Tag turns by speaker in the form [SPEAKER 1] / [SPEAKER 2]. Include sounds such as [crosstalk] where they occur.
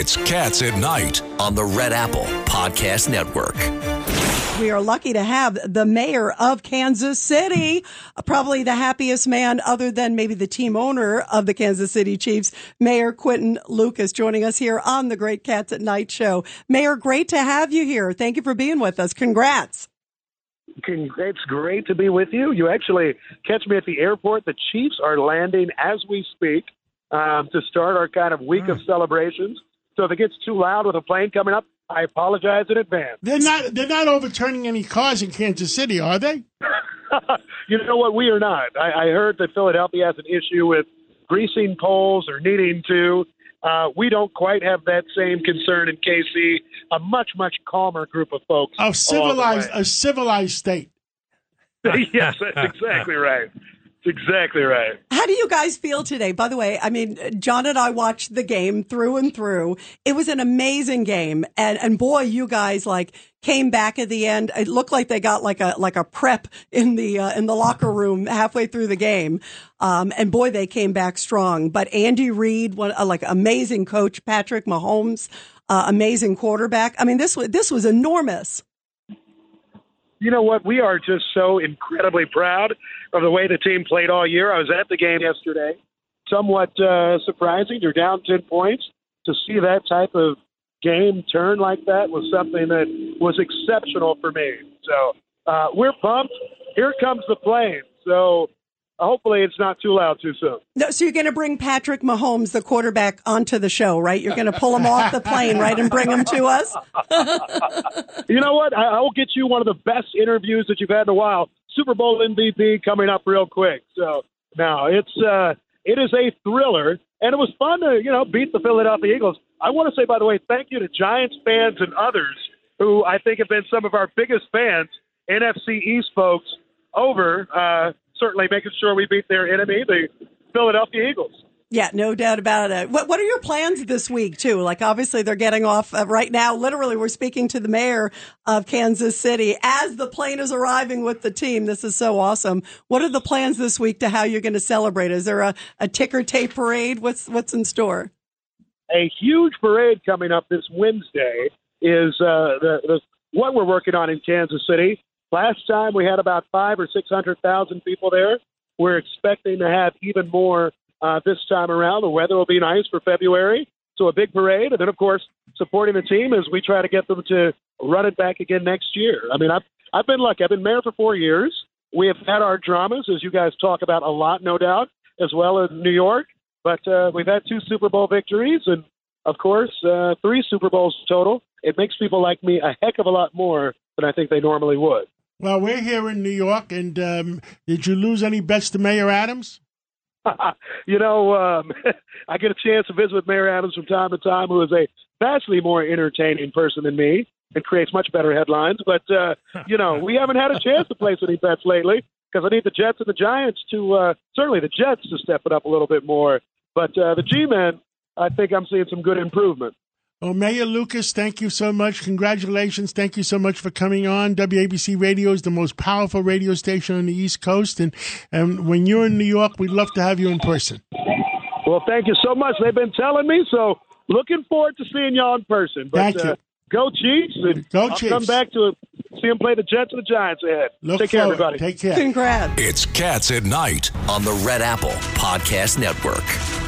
[SPEAKER 1] It's Cats at Night
[SPEAKER 2] on the Red Apple Podcast Network.
[SPEAKER 3] We are lucky to have the mayor of Kansas City, probably the happiest man other than maybe the team owner of the Kansas City Chiefs, Mayor Quinton Lucas, joining us here on the Great Cats at Night show. Mayor, great to have you here. Thank you for being with us. Congrats.
[SPEAKER 4] It's great to be with you. You actually catch me at the airport. The Chiefs are landing as we speak um, to start our kind of week of celebrations. So if it gets too loud with a plane coming up, I apologize in advance.
[SPEAKER 5] They're not they're not overturning any cars in Kansas City, are they? [laughs]
[SPEAKER 4] you know what? We are not. I, I heard that Philadelphia has an issue with greasing poles or needing to. Uh, we don't quite have that same concern in KC. A much much calmer group of folks.
[SPEAKER 5] A civilized a civilized state. [laughs]
[SPEAKER 4] yes, that's exactly right exactly right.
[SPEAKER 3] How do you guys feel today? By the way, I mean, John and I watched the game through and through. It was an amazing game. And, and boy, you guys like came back at the end. It looked like they got like a, like a prep in the, uh, in the locker room halfway through the game. Um, and boy, they came back strong. But Andy Reid, one, uh, like amazing coach, Patrick Mahomes, uh, amazing quarterback. I mean, this was, this was enormous
[SPEAKER 4] you know what? We are just so incredibly proud of the way the team played all year. I was at the game yesterday. Somewhat uh, surprising. You're down 10 points. To see that type of game turn like that was something that was exceptional for me. So uh, we're pumped. Here comes the plane. So hopefully it's not too loud too soon.
[SPEAKER 3] No, so you're going to bring Patrick Mahomes, the quarterback, onto the show, right? You're going to pull him off the plane, right, and bring him to us. [laughs]
[SPEAKER 4] you know what? I, will get you one of the best interviews that you've had in a while. Super Bowl MVP coming up real quick. So now it's uh, it is a thriller, and it was fun to you know beat the Philadelphia Eagles. I want to say, by the way, thank you to Giants fans and others who I think have been some of our biggest fans, NFC East folks, over. Uh, certainly making sure we beat their enemy, the Philadelphia Eagles.
[SPEAKER 3] Yeah, no doubt about it. What What are your plans this week too? Like, obviously, they're getting off uh, right now. Literally, we're speaking to the mayor of Kansas City as the plane is arriving with the team. This is so awesome. What are the plans this week to how you're going to celebrate? Is there a, a ticker tape parade? What's What's in store?
[SPEAKER 4] A huge parade coming up this Wednesday is uh, the, the what we're working on in Kansas City. Last time we had about five or six hundred thousand people there. We're expecting to have even more uh, this time around. The weather will be nice for February, so a big parade, and then of course supporting the team as we try to get them to run it back again next year. I mean, I've I've been lucky. I've been mayor for four years. We have had our dramas, as you guys talk about a lot, no doubt, as well as New York. But uh, we've had two Super Bowl victories, and of course, uh, three Super Bowls total. It makes people like me a heck of a lot more than I think they normally would.
[SPEAKER 5] Well, we're here in New York, and um, did you lose any bets to Mayor Adams? [laughs]
[SPEAKER 4] you know, um, [laughs] I get a chance to visit with Mayor Adams from time to time, who is a vastly more entertaining person than me and creates much better headlines. But uh, you know, we haven't had a chance to place any bets lately because I need the Jets and the Giants to uh, certainly the Jets to step it up a little bit more. But uh, the G-men, I think I'm seeing some good improvement.
[SPEAKER 5] Well, Mayor Lucas, thank you so much. Congratulations. Thank you so much for coming on. WABC Radio is the most powerful radio station on the East Coast. And, and when you're in New York, we'd love to have you in person.
[SPEAKER 4] Well, thank you so much. They've been telling me, so looking forward to seeing y'all in person.
[SPEAKER 5] But, thank you. Uh,
[SPEAKER 4] go Chiefs. And
[SPEAKER 5] go
[SPEAKER 4] I'll
[SPEAKER 5] Chiefs.
[SPEAKER 4] come back to see them play the Jets and the Giants ahead.
[SPEAKER 5] Look
[SPEAKER 4] Take
[SPEAKER 5] forward.
[SPEAKER 4] care, everybody.
[SPEAKER 5] Take care.
[SPEAKER 3] Congrats.
[SPEAKER 1] It's Cats at Night
[SPEAKER 2] on the Red Apple Podcast Network.